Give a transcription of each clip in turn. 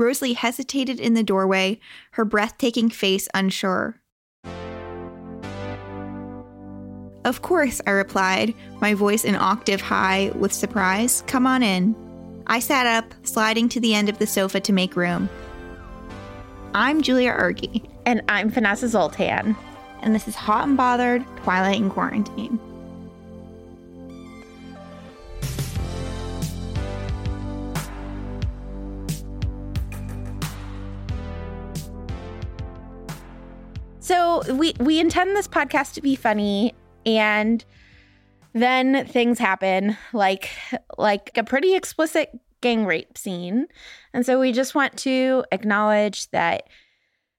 Rosalie hesitated in the doorway, her breathtaking face unsure. Of course, I replied, my voice an octave high with surprise. Come on in. I sat up, sliding to the end of the sofa to make room. I'm Julia Argy. And I'm Vanessa Zoltan. And this is Hot and Bothered Twilight in Quarantine. So we we intend this podcast to be funny and then things happen like like a pretty explicit gang rape scene. And so we just want to acknowledge that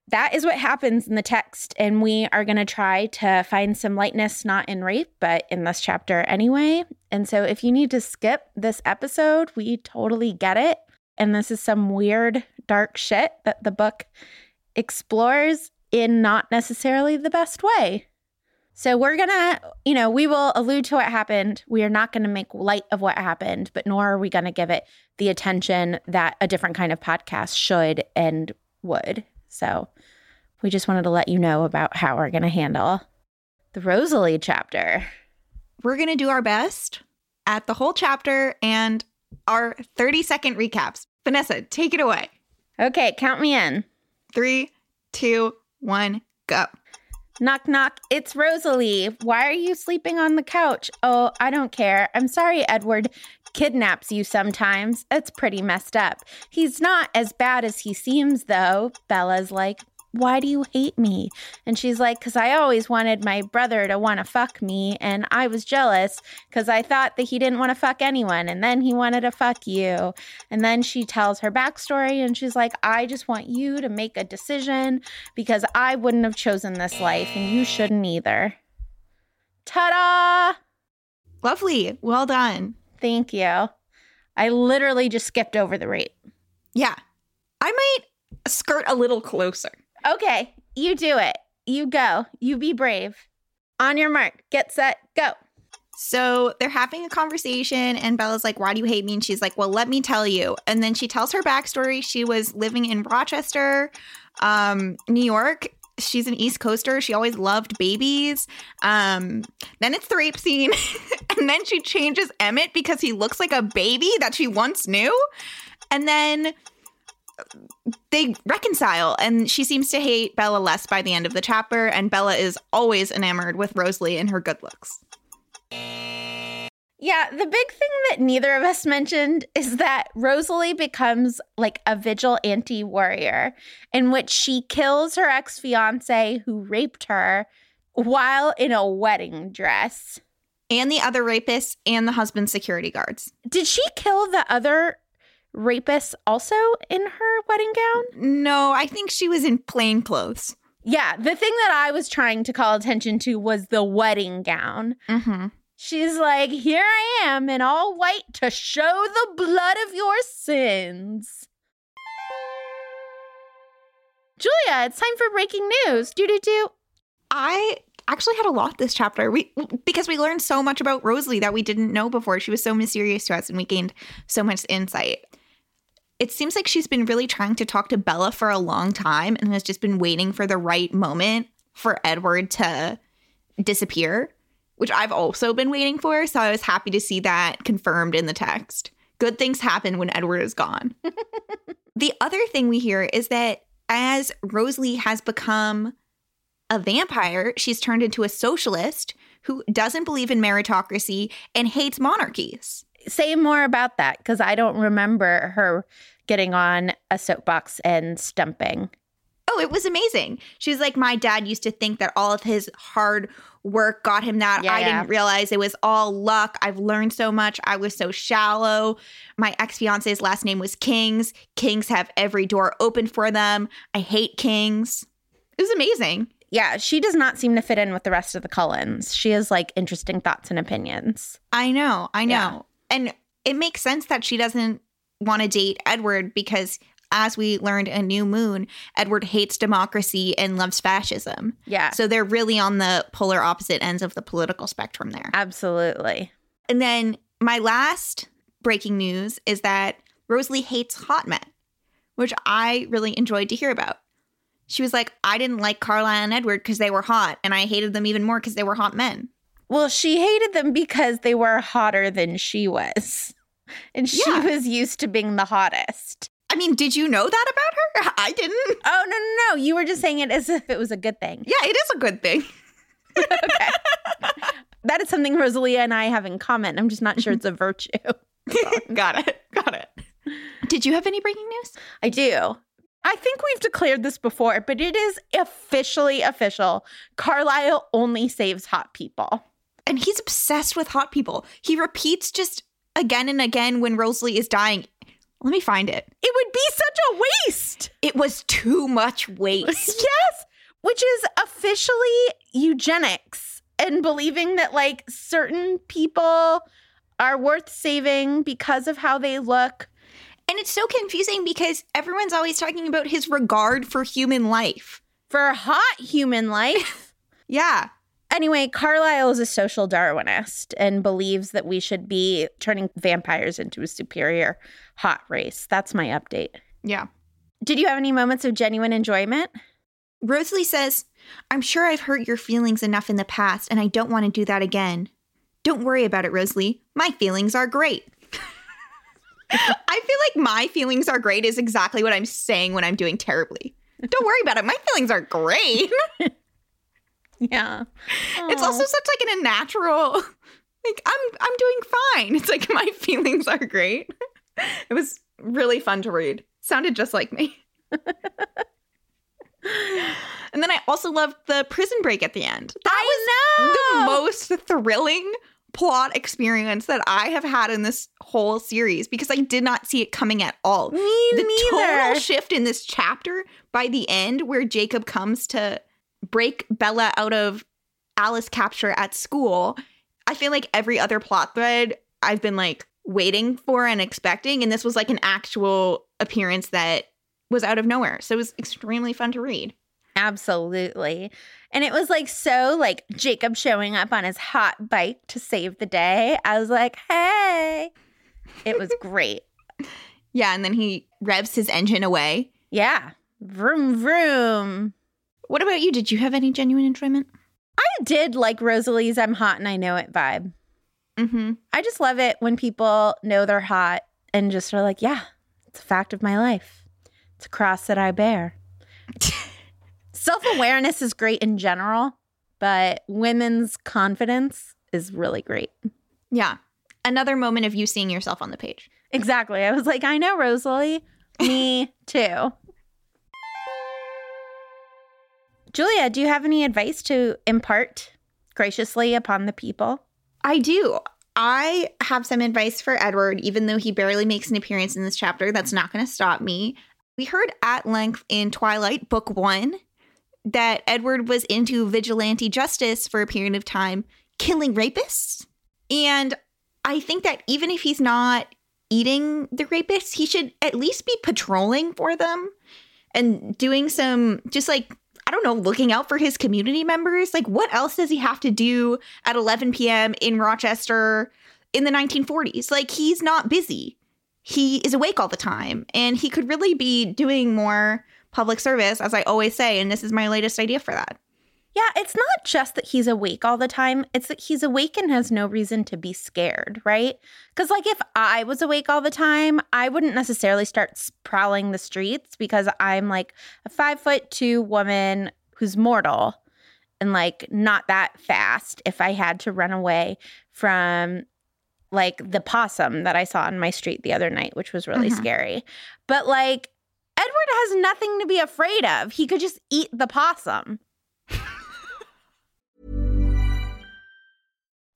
that is what happens in the text and we are going to try to find some lightness not in rape but in this chapter anyway. And so if you need to skip this episode, we totally get it. And this is some weird dark shit that the book explores in not necessarily the best way. So we're going to, you know, we will allude to what happened. We are not going to make light of what happened, but nor are we going to give it the attention that a different kind of podcast should and would. So we just wanted to let you know about how we're going to handle the Rosalie chapter. We're going to do our best at the whole chapter and our 30 second recaps. Vanessa, take it away. Okay, count me in. Three, two, one, go. Knock, knock. It's Rosalie. Why are you sleeping on the couch? Oh, I don't care. I'm sorry, Edward kidnaps you sometimes. It's pretty messed up. He's not as bad as he seems, though. Bella's like, why do you hate me? And she's like, because I always wanted my brother to want to fuck me. And I was jealous because I thought that he didn't want to fuck anyone. And then he wanted to fuck you. And then she tells her backstory and she's like, I just want you to make a decision because I wouldn't have chosen this life and you shouldn't either. Ta da! Lovely. Well done. Thank you. I literally just skipped over the rape. Yeah. I might skirt a little closer. Okay, you do it. You go. You be brave. On your mark, get set, go. So they're having a conversation, and Bella's like, Why do you hate me? And she's like, Well, let me tell you. And then she tells her backstory. She was living in Rochester, um, New York. She's an East Coaster. She always loved babies. Um, then it's the rape scene. and then she changes Emmett because he looks like a baby that she once knew. And then they reconcile and she seems to hate Bella less by the end of the chapter and Bella is always enamored with Rosalie and her good looks. Yeah, the big thing that neither of us mentioned is that Rosalie becomes like a vigilante warrior in which she kills her ex fiance who raped her while in a wedding dress. And the other rapists and the husband's security guards. Did she kill the other rapists also in her wedding gown? No, I think she was in plain clothes. Yeah, the thing that I was trying to call attention to was the wedding gown. Mm-hmm. She's like, Here I am in all white to show the blood of your sins. Julia, it's time for breaking news. Do do do. I actually had a lot this chapter. We because we learned so much about Rosalie that we didn't know before. She was so mysterious to us and we gained so much insight. It seems like she's been really trying to talk to Bella for a long time and has just been waiting for the right moment for Edward to disappear, which I've also been waiting for. So I was happy to see that confirmed in the text. Good things happen when Edward is gone. the other thing we hear is that as Rosalie has become a vampire, she's turned into a socialist who doesn't believe in meritocracy and hates monarchies. Say more about that because I don't remember her getting on a soapbox and stumping. Oh, it was amazing. She was like, My dad used to think that all of his hard work got him that. Yeah, I yeah. didn't realize it was all luck. I've learned so much. I was so shallow. My ex fiance's last name was Kings. Kings have every door open for them. I hate Kings. It was amazing. Yeah, she does not seem to fit in with the rest of the Cullens. She has like interesting thoughts and opinions. I know. I know. Yeah. And it makes sense that she doesn't want to date Edward because, as we learned in New Moon, Edward hates democracy and loves fascism. Yeah, So they're really on the polar opposite ends of the political spectrum there. absolutely. And then my last breaking news is that Rosalie hates hot men, which I really enjoyed to hear about. She was like, I didn't like Carlisle and Edward because they were hot, and I hated them even more because they were hot men. Well, she hated them because they were hotter than she was. And she Yeah. was used to being the hottest. I mean, did you know that about her? I didn't. Oh, no, no, no. You were just saying it as if it was a good thing. Yeah, it is a good thing. Okay. that is something Rosalie and I have in common. I'm just not sure it's a virtue. Got it. Got it. Did you have any breaking news? I do. I think we've declared this before, but it is officially official. Carlisle only saves hot people. And he's obsessed with hot people. He repeats just again and again when Rosalie is dying. Let me find it. It would be such a waste. It was too much waste. yes, which is officially eugenics and believing that like certain people are worth saving because of how they look. And it's so confusing because everyone's always talking about his regard for human life. For hot human life. Yeah. Anyway, Carlisle is a social Darwinist and believes that we should be turning vampires into a superior hot race. That's my update. Yeah. Did you have any moments of genuine enjoyment? Rosalie says, I'm sure I've hurt your feelings enough in the past and I don't want to do that again. Don't worry about it, Rosalie. My feelings are great. I feel like my feelings are great is exactly what I'm saying when I'm doing terribly. Don't worry about it. My feelings are great. Yeah. It's also such like an unnatural like I'm I'm doing fine. It's like my feelings are great. It was really fun to read. Sounded just like me. and then I also loved the prison break at the end. That I was know. the most thrilling plot experience that I have had in this whole series because I did not see it coming at all. Me the neither. total shift in this chapter by the end where Jacob comes to break Bella out of Alice capture at school. I feel like every other plot thread I've been like waiting for and expecting and this was like an actual appearance that was out of nowhere. So it was extremely fun to read. Absolutely. And it was like so like Jacob showing up on his hot bike to save the day. I was like, hey. It was great. Yeah, and then he revs his engine away. Yeah. Vroom vroom. What about you? Did you have any genuine enjoyment? I did like Rosalie's I'm hot and I know it vibe. Mm-hmm. I just love it when people know they're hot and just are like, yeah, it's a fact of my life. It's a cross that I bear. Self awareness is great in general, but women's confidence is really great. Yeah. Another moment of you seeing yourself on the page. Exactly. I was like, I know, Rosalie. Me too. Julia, do you have any advice to impart graciously upon the people? I do. I have some advice for Edward, even though he barely makes an appearance in this chapter. That's not going to stop me. We heard at length in Twilight, Book One, that Edward was into vigilante justice for a period of time, killing rapists. And I think that even if he's not eating the rapists, he should at least be patrolling for them and doing some just like I don't know, looking out for his community members. Like, what else does he have to do at 11 p.m. in Rochester in the 1940s? Like, he's not busy. He is awake all the time, and he could really be doing more public service, as I always say. And this is my latest idea for that. Yeah, it's not just that he's awake all the time. It's that he's awake and has no reason to be scared, right? Because, like, if I was awake all the time, I wouldn't necessarily start prowling the streets because I'm like a five foot two woman who's mortal and like not that fast if I had to run away from like the possum that I saw on my street the other night, which was really Mhm. scary. But like, Edward has nothing to be afraid of. He could just eat the possum.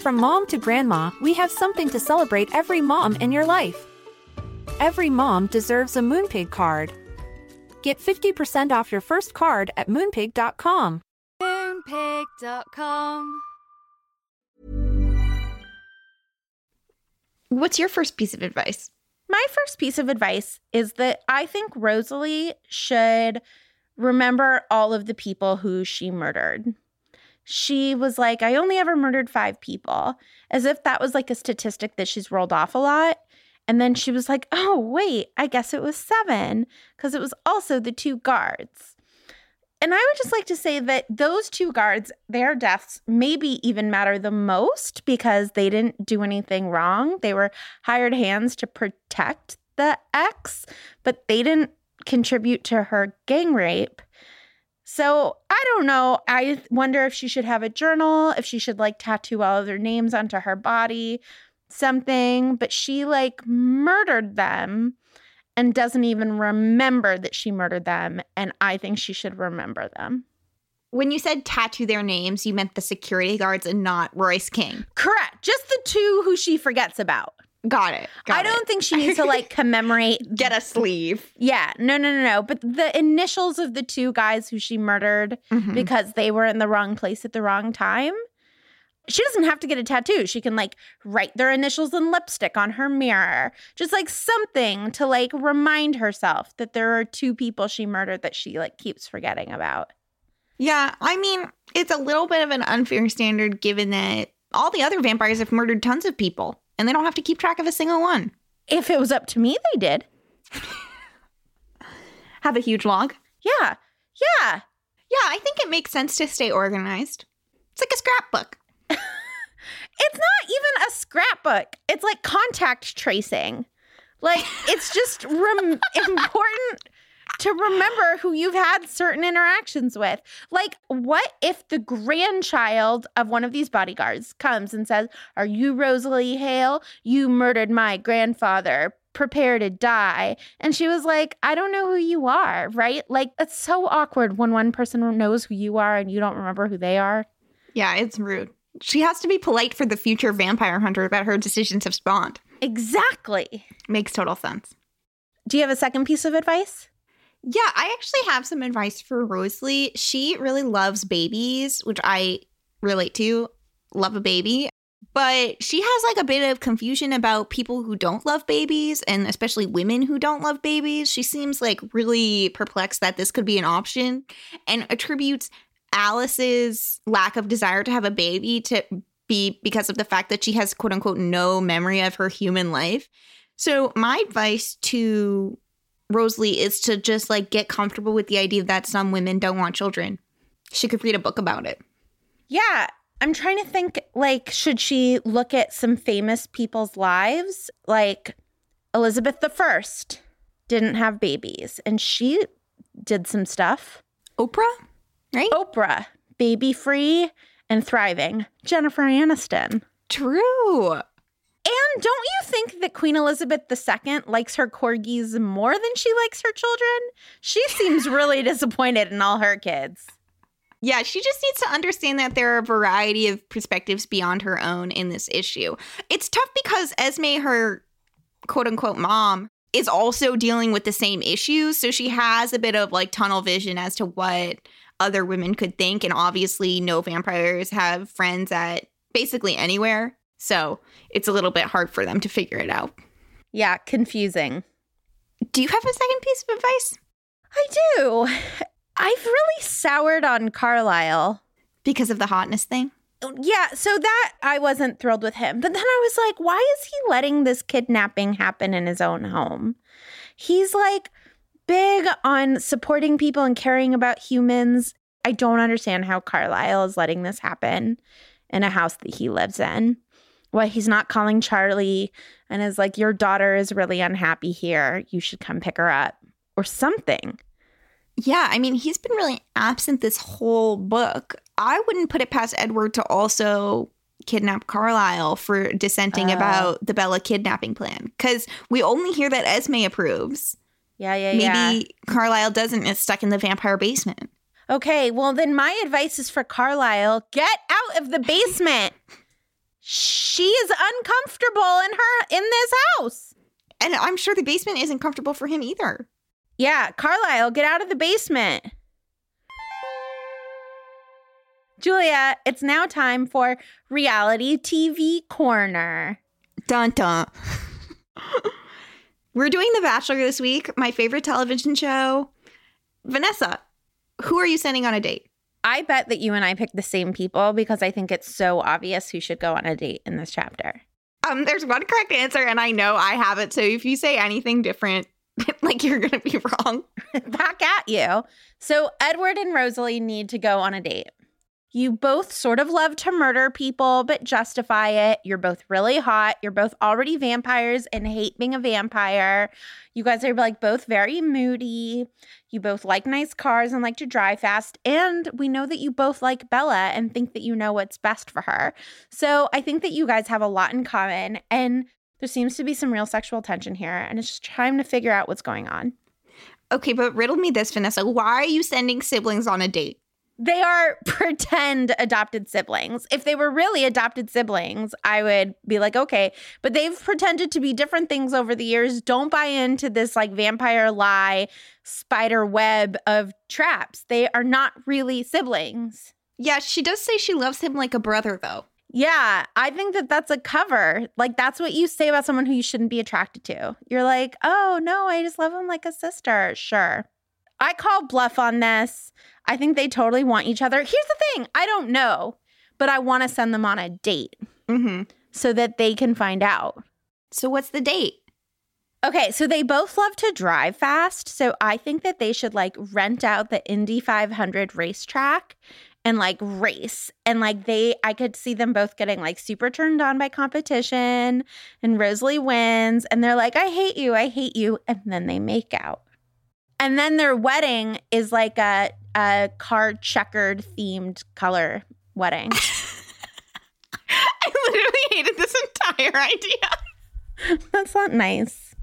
From mom to grandma, we have something to celebrate every mom in your life. Every mom deserves a Moonpig card. Get 50% off your first card at moonpig.com. Moonpig.com. What's your first piece of advice? My first piece of advice is that I think Rosalie should remember all of the people who she murdered. She was like, I only ever murdered five people, as if that was like a statistic that she's rolled off a lot. And then she was like, oh, wait, I guess it was seven, because it was also the two guards. And I would just like to say that those two guards, their deaths maybe even matter the most because they didn't do anything wrong. They were hired hands to protect the ex, but they didn't contribute to her gang rape. So I don't know. I wonder if she should have a journal, if she should like tattoo all of their names onto her body, something. But she like murdered them and doesn't even remember that she murdered them. And I think she should remember them. When you said tattoo their names, you meant the security guards and not Royce King. Correct. Just the two who she forgets about. Got it. Got I don't it. think she needs to like commemorate. get a sleeve. Yeah, no, no, no, no. But the initials of the two guys who she murdered Mhm. because they were in the wrong place at the wrong time. She doesn't have to get a tattoo. She can like write their initials in lipstick on her mirror. Just like something to like remind herself that there are two people she murdered that she like keeps forgetting about. Yeah, I mean, it's a little bit of an unfair standard given that all the other vampires have murdered tons of people and they don't have to keep track of a single one. If it was up to me, they did. Have a huge log. Yeah. Yeah. Yeah, I think it makes sense to stay organized. It's like a scrapbook. It's not even a scrapbook. It's like contact tracing. Like it's just rem- important to remember who you've had certain interactions with. Like what if the grandchild of one of these bodyguards comes and says, "Are you Rosalie Hale? You murdered my grandfather. Prepare to die." And she was like, "I don't know who you are." Right? Like it's so awkward when one person knows who you are and you don't remember who they are. Yeah, it's rude. She has to be polite for the future vampire hunter that her decisions have spawned. Exactly. Makes total sense. Do you have a second piece of advice? Yeah, I actually have some advice for Rosalie. She really loves babies, which I relate to. Love a baby. But she has like a bit of confusion about people who don't love babies and especially women who don't love babies. She seems like really perplexed that this could be an option and attributes Alice's lack of desire to have a baby to be because of the fact that she has quote unquote no memory of her human life. So, my advice to Rosalie is to just like get comfortable with the idea that some women don't want children. She could read a book about it. Yeah, I'm trying to think like should she look at some famous people's lives? Like Elizabeth the 1st didn't have babies and she did some stuff. Oprah, right? Oprah, baby free and thriving. Jennifer Aniston. True. Don't you think that Queen Elizabeth II likes her corgis more than she likes her children? She seems really disappointed in all her kids. Yeah, she just needs to understand that there are a variety of perspectives beyond her own in this issue. It's tough because Esme, her quote unquote mom, is also dealing with the same issues. So she has a bit of like tunnel vision as to what other women could think. And obviously, no vampires have friends at basically anywhere. So it's a little bit hard for them to figure it out. Yeah, confusing. Do you have a second piece of advice? I do. I've really soured on Carlisle. Because of the hotness thing? Yeah, so that I wasn't thrilled with him. But then I was like, why is he letting this kidnapping happen in his own home? He's like big on supporting people and caring about humans. I don't understand how Carlisle is letting this happen in a house that he lives in. Why he's not calling Charlie and is like, Your daughter is really unhappy here. You should come pick her up or something. Yeah, I mean, he's been really absent this whole book. I wouldn't put it past Edward to also kidnap Carlisle for dissenting Oh. about the Bella kidnapping plan because we only hear that Esme approves. Yeah, yeah, Maybe yeah. Carlisle doesn't is stuck in the vampire basement. Okay, well then my advice is for Carlisle, get out of the basement. She is uncomfortable in her in this house. And I'm sure the basement isn't comfortable for him either. Yeah, Carlisle, get out of the basement. Julia, it's now time for reality TV corner. Dun dun. We're doing The Bachelor this week, my favorite television show. Vanessa, who are you sending on a date? I bet that you and I picked the same people because I think it's so obvious who should go on a date in this chapter. Um, there's one correct answer, and I know I have it. So if you say anything different, like you're gonna be wrong. Back at you. So Edward and Rosalie need to go on a date. You both sort of love to murder people, but justify it. You're both really hot. You're both already vampires and hate being a vampire. You guys are like both very moody. You both like nice cars and like to drive fast. And we know that you both like Bella and think that you know what's best for her. So I think that you guys have a lot in common. And there seems to be some real sexual tension here. And it's just time to figure out what's going on. Okay, but riddle me this, Vanessa. Why are you sending siblings on a date? They are pretend adopted siblings. If they were really adopted siblings, I would be like, okay. But they've pretended to be different things over the years. Don't buy into this like vampire lie, spider web of traps. They are not really siblings. Yeah, she does say she loves him like a brother, though. Yeah, I think that that's a cover. Like, that's what you say about someone who you shouldn't be attracted to. You're like, oh, no, I just love him like a sister. Sure. I call bluff on this. I think they totally want each other. Here's the thing I don't know, but I want to send them on a date Mm-hmm. so that they can find out. So what's the date? Okay, so they both love to drive fast. So I think that they should like rent out the Indy 500 racetrack and like race. And like they, I could see them both getting like super turned on by competition. And Rosalie wins. And they're like, I hate you. I hate you. And then they make out. And then their wedding is like a, a card checkered themed color wedding. I literally hated this entire idea. That's not nice.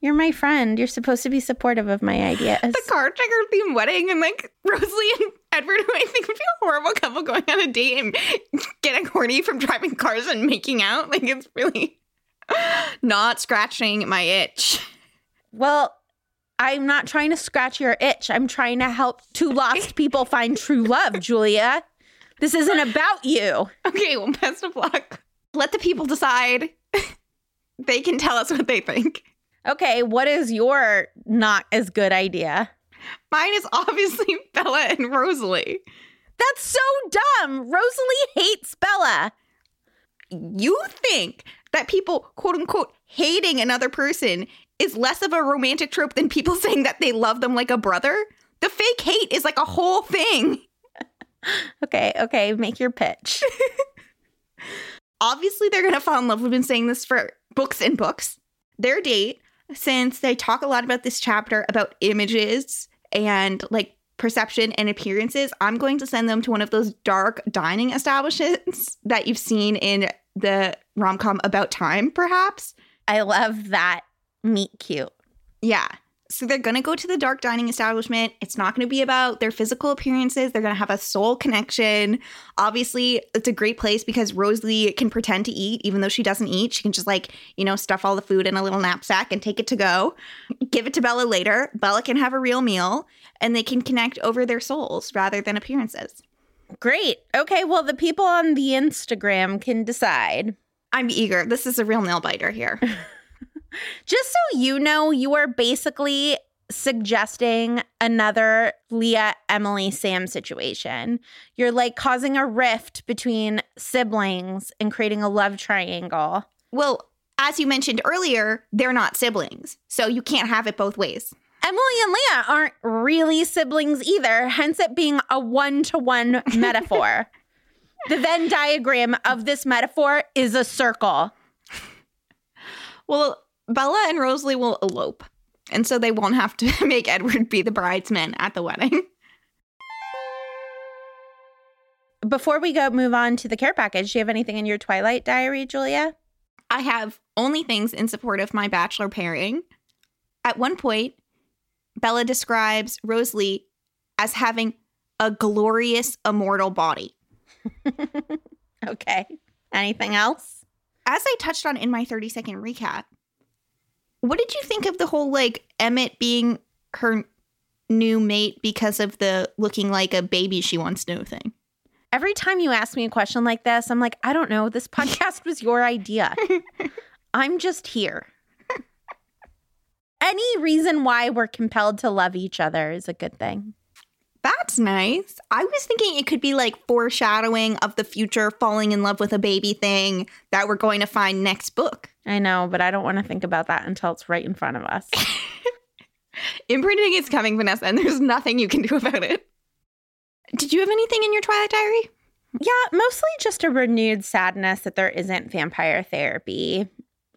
You're my friend. You're supposed to be supportive of my ideas. The card checker theme wedding and like Rosalie and Edward, who I think would be a horrible couple going on a date and getting horny from driving cars and making out. Like it's really not scratching my itch. Well, I'm not trying to scratch your itch. I'm trying to help two lost people find true love, Julia. This isn't about you. Okay, well, best of luck. Let the people decide. they can tell us what they think. Okay, what is your not as good idea? Mine is obviously Bella and Rosalie. That's so dumb. Rosalie hates Bella. You think that people, quote unquote, hating another person is less of a romantic trope than people saying that they love them like a brother? The fake hate is like a whole thing. Okay, okay, make your pitch. Obviously, they're going to fall in love. We've been saying this for books and books. Their date, since they talk a lot about this chapter about images and like perception and appearances, I'm going to send them to one of those dark dining establishments that you've seen in the rom com About Time, perhaps. I love that meet cute. Yeah. So they're going to go to the dark dining establishment. It's not going to be about their physical appearances. They're going to have a soul connection. Obviously, it's a great place because Rosalie can pretend to eat even though she doesn't eat. She can just like, you know, stuff all the food in a little knapsack and take it to go. Give it to Bella later. Bella can have a real meal and they can connect over their souls rather than appearances. Great. Okay, well, the people on the Instagram can decide. I'm eager. This is a real nail biter here. Just so you know, you are basically suggesting another Leah, Emily, Sam situation. You're like causing a rift between siblings and creating a love triangle. well, as you mentioned earlier, they're not siblings. So you can't have it both ways. Emily and Leah aren't really siblings either, hence it being a one to one metaphor. The Venn diagram of this metaphor is a circle. Well, Bella and Rosalie will elope. And so they won't have to make Edward be the bridesman at the wedding. Before we go move on to the care package, do you have anything in your Twilight diary, Julia? I have only things in support of my bachelor pairing. At one point, Bella describes Rosalie as having a glorious immortal body. Okay. Anything else? As I touched on in my 30 second recap, what did you think of the whole like Emmett being her new mate because of the looking like a baby she once knew thing? Every time you ask me a question like this, I'm like, I don't know. This podcast was your idea. I'm just here. Any reason why we're compelled to love each other is a good thing. That's nice. I was thinking it could be like foreshadowing of the future falling in love with a baby thing that we're going to find next book. I know, but I don't want to think about that until it's right in front of us. Imprinting is coming, Vanessa, and there's nothing you can do about it. Did you have anything in your Twilight Diary? yeah, mostly just a renewed sadness that there isn't vampire therapy.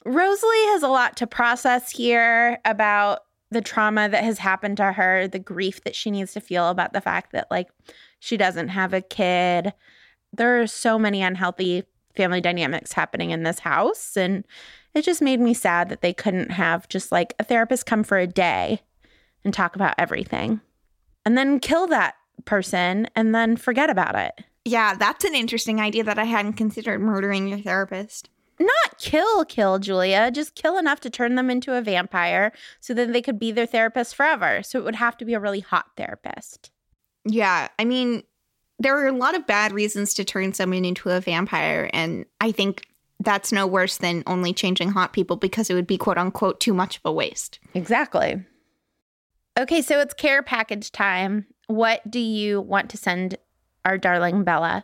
Rosalie has a lot to process here about the trauma that has happened to her, the grief that she needs to feel about the fact that, like, she doesn't have a kid. There are so many unhealthy family dynamics happening in this house. And it just made me sad that they couldn't have just like a therapist come for a day and talk about everything and then kill that person and then forget about it. Yeah, that's an interesting idea that I hadn't considered murdering your therapist. Not kill, kill, Julia, just kill enough to turn them into a vampire so then they could be their therapist forever. So it would have to be a really hot therapist. Yeah, I mean, there are a lot of bad reasons to turn someone into a vampire, and I think that's no worse than only changing hot people because it would be quote unquote too much of a waste. Exactly. Okay, so it's care package time. What do you want to send our darling Bella?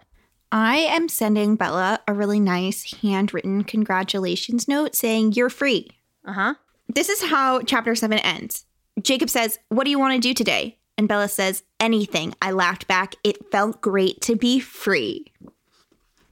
I am sending Bella a really nice handwritten congratulations note saying, You're free. Uh huh. This is how chapter seven ends. Jacob says, What do you want to do today? And Bella says, Anything. I laughed back. It felt great to be free.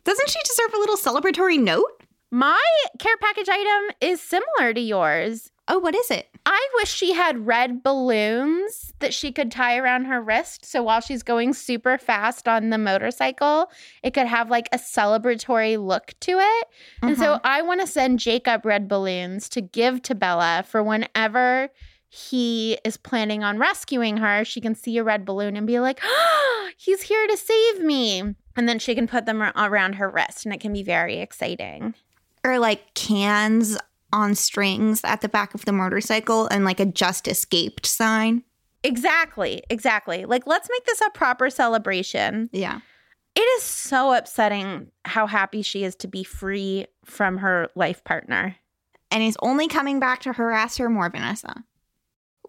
Doesn't she deserve a little celebratory note? My care package item is similar to yours. Oh, what is it? I wish she had red balloons that she could tie around her wrist. So while she's going super fast on the motorcycle, it could have like a celebratory look to it. And so mm-hmm. I want to send Jacob red balloons to give to Bella for whenever he is planning on rescuing her. She can see a red balloon and be like, oh, he's here to save me. And then she can put them around her wrist and it can be very exciting. Or like cans on strings at the back of the motorcycle and like a just escaped sign. Exactly, exactly. Like, let's make this a proper celebration. Yeah. It is so upsetting how happy she is to be free from her life partner. And he's only coming back to harass her more, Vanessa.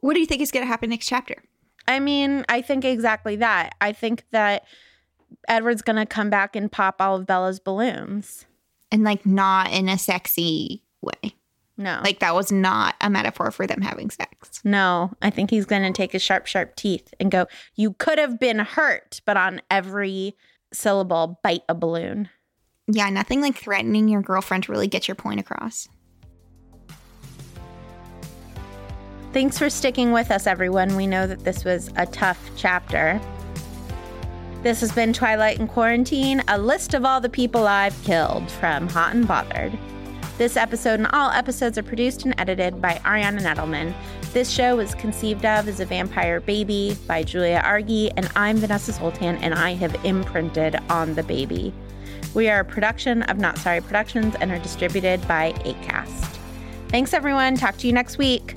What do you think is going to happen next chapter? I mean, I think exactly that. I think that Edward's going to come back and pop all of Bella's balloons. And like not in a sexy way. No. Like that was not a metaphor for them having sex. no, I think he's going to take his sharp, sharp teeth and go, You could have been hurt, but on every syllable, bite a balloon. Yeah, nothing like threatening your girlfriend to really get your point across. Thanks Thanks for sticking with us, everyone. We know that this was a tough chapter. This has been Twilight in Quarantine, a list of all the people I've killed from Hot and Bothered. This episode and all episodes are produced and edited by Ariana Nedelman. This show was conceived of as a vampire baby by Julia Argy, and I'm Vanessa Zoltan, and I have imprinted on the baby. We are a production of Not Sorry Productions and are distributed by ACAST. Thanks, everyone. Talk to you next week.